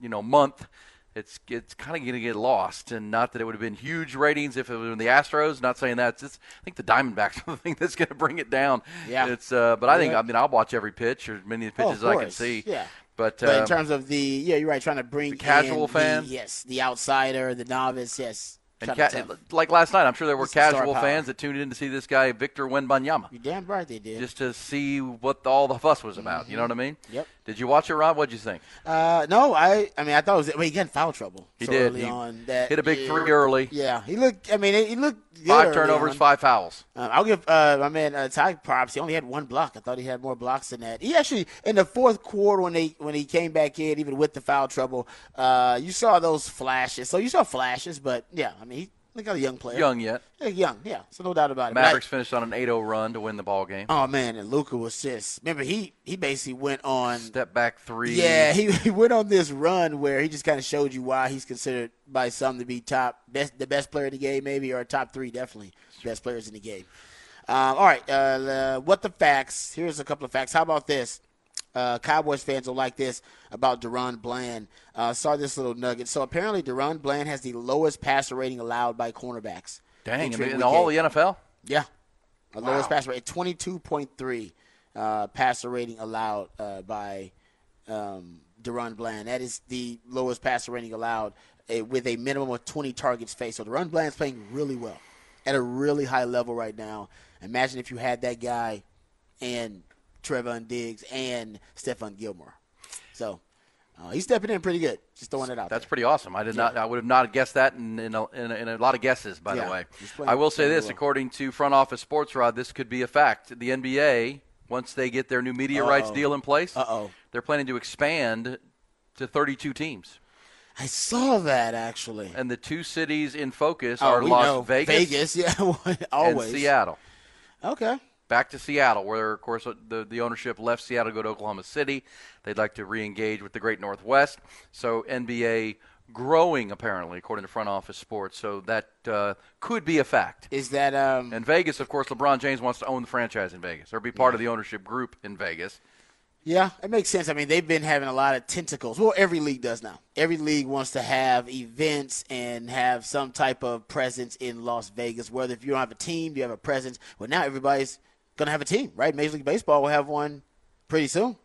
you know, month it's it's kind of going to get lost. And not that it would have been huge ratings if it was in the Astros. Not saying that. It's, I think the Diamondbacks are the thing that's going to bring it down. Yeah. It's uh, but I think I mean I'll watch every pitch or as many pitches oh, as I can see. Yeah. But, but in uh, terms of the yeah, you're right. Trying to bring the casual fan, the, yes, the outsider, the novice, yes. And ca- like last night, I'm sure there were casual fans that tuned in to see this guy Victor Wembanyama. You're damn right they did. Just to see what all the fuss was about. Mm-hmm. You know what I mean? Yep. Did you watch it, Rob? What'd you think? Uh, no, I. I mean, I thought it was. I mean, he got in foul trouble. He so did. Early He on that hit a big yeah. three early. Yeah, he looked. I mean, he looked Five turnovers, five fouls. Um, I'll give uh, my man uh, Ty props. He only had one block. I thought he had more blocks than that. He actually in the fourth quarter when they when he came back in, even with the foul trouble, uh, you saw those flashes. So you saw flashes, but yeah, I mean, he look at a young player. Young yet. Yeah, young, yeah. So no doubt about it. I- Mavericks finished on an 8-0 run to win the ball game. oh man, and Luka was just remember he he basically went on Step back three. Yeah, he, he went on this run where he just kind of showed you why he's considered by some to be top best the best player in the game, maybe or top three, definitely best players in the game. Um, all right, uh, uh, what the facts? Here's a couple of facts. How about this? Uh, Cowboys fans will like this about DaRon Bland. Uh, saw this little nugget. So apparently, DaRon Bland has the lowest passer rating allowed by cornerbacks. Dang, I mean, in all the NFL? Yeah. The lowest passer rate, 22.3 uh, passer rating allowed uh, by um, DaRon Bland. That is the lowest passer rating allowed uh, with a minimum of 20 targets faced. So DaRon Bland's playing really well at a really high level right now. Imagine if you had that guy and Trevon Diggs and Stephon Gilmore. So uh, he's stepping in pretty good. Just throwing it out That's there. pretty awesome. I did not. I would have not guessed that in, in, a, in, a, in a lot of guesses. By Yeah, the way, I will say this: well. according to Front Office Sports Rod, this could be a fact. The NBA, once they get their new media rights Uh-oh. deal in place, Uh-oh. they're planning to expand to 32 teams. I saw that actually. And the two cities in focus Oh, are Las know. Vegas, Vegas, yeah, always. and Seattle. Okay. Back to Seattle, where of course the the ownership left Seattle to go to Oklahoma City. They'd like to re-engage with the Great Northwest. So NBA growing apparently, according to Front Office Sports. So that uh, could be a fact. Is that um? And Vegas, of course, LeBron James wants to own the franchise in Vegas or be part of the ownership group in Vegas. Yeah, it makes sense. I mean, they've been having a lot of tentacles. Well, every league does now. Every league wants to have events and have some type of presence in Las Vegas. Whether if you don't have a team, you have a presence. Well, now everybody's going to have a team, right? Major League Baseball will have one pretty soon.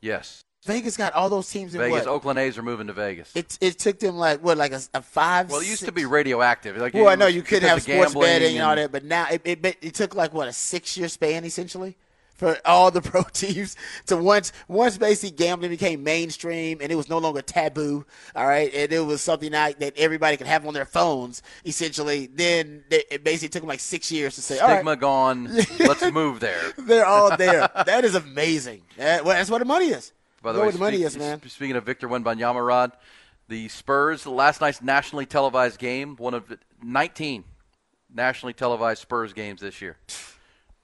Yes, Vegas got all those teams in Vegas. what? Oakland A's are moving to Vegas. It, it took them like what, like a, a five. well, it used to be radioactive. Like Well, I know you couldn't have sports betting and all that, but now it, it, it took like what a six year span essentially for all the pro teams to once once basically gambling became mainstream and it was no longer taboo. All right, and it was something that, that everybody could have on their phones essentially. Then they, it basically took them like six years to say, all Stigma right, gone. Let's move there. they're all there. that is amazing. That, well, that's what the money is. By the Know way, the money is, man. Speaking of Victor Wembanyama, the Spurs last night's nationally televised game, one of 19 nationally televised Spurs games this year,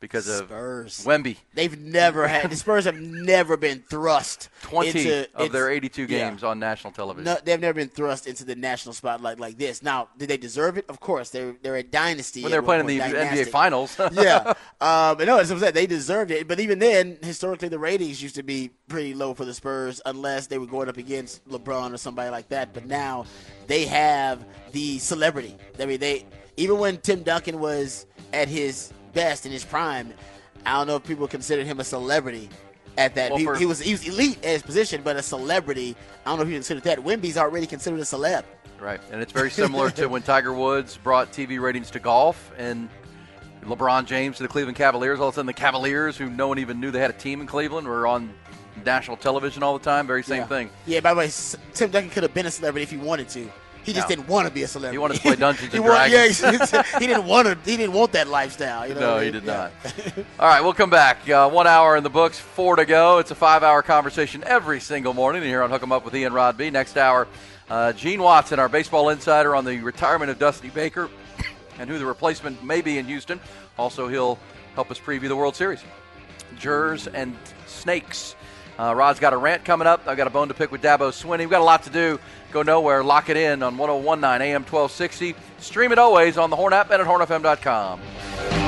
because of Spurs. Wemby. They've never had the Spurs have never been thrust 20 into, of their it's- 82 yeah. games on national television. No, they've never been thrust into the national spotlight like this. Now, did they deserve it? Of course, they're they're a dynasty. when they were at playing in the point, NBA. Finals. yeah, um, but no, as I said, they deserved it. But even then, historically, the ratings used to be pretty low for the Spurs unless they were going up against LeBron or somebody like that. But now they have the celebrity. I mean, they even when Tim Duncan was at his best in his prime, I don't know if people considered him a celebrity. At that, Well, he, for- he was he was elite at his position, but a celebrity. I don't know if you consider that. Wemby's already considered a celeb. Right, and it's very similar to when Tiger Woods brought TV ratings to golf and LeBron James to the Cleveland Cavaliers. All of a sudden, the Cavaliers, who no one even knew they had a team in Cleveland, were on national television all the time. Very same yeah. thing. Yeah, by the way, Tim Duncan could have been a celebrity if he wanted to. He just No. didn't want to be a celebrity. He wanted to play Dungeons and Dragons. Yeah, he, he didn't want to. He didn't want that lifestyle. You know No, he did Yeah. not. All right, we'll come back. Uh, one hour in the books, four to go. It's a five-hour conversation every single morning here on Hook 'Em Up with Ian Rod B. Next hour, uh, Gene Watson, our baseball insider, on the retirement of Dusty Baker and who the replacement may be in Houston. Also, he'll help us preview the World Series. Jers and Snakes. Uh, Rod's got a rant coming up. I've got a bone to pick with Dabo Swinney. We've got a lot to do. Go nowhere. Lock it in on 1019 AM 1260. Stream it always on the Horn app and at hornfm.com.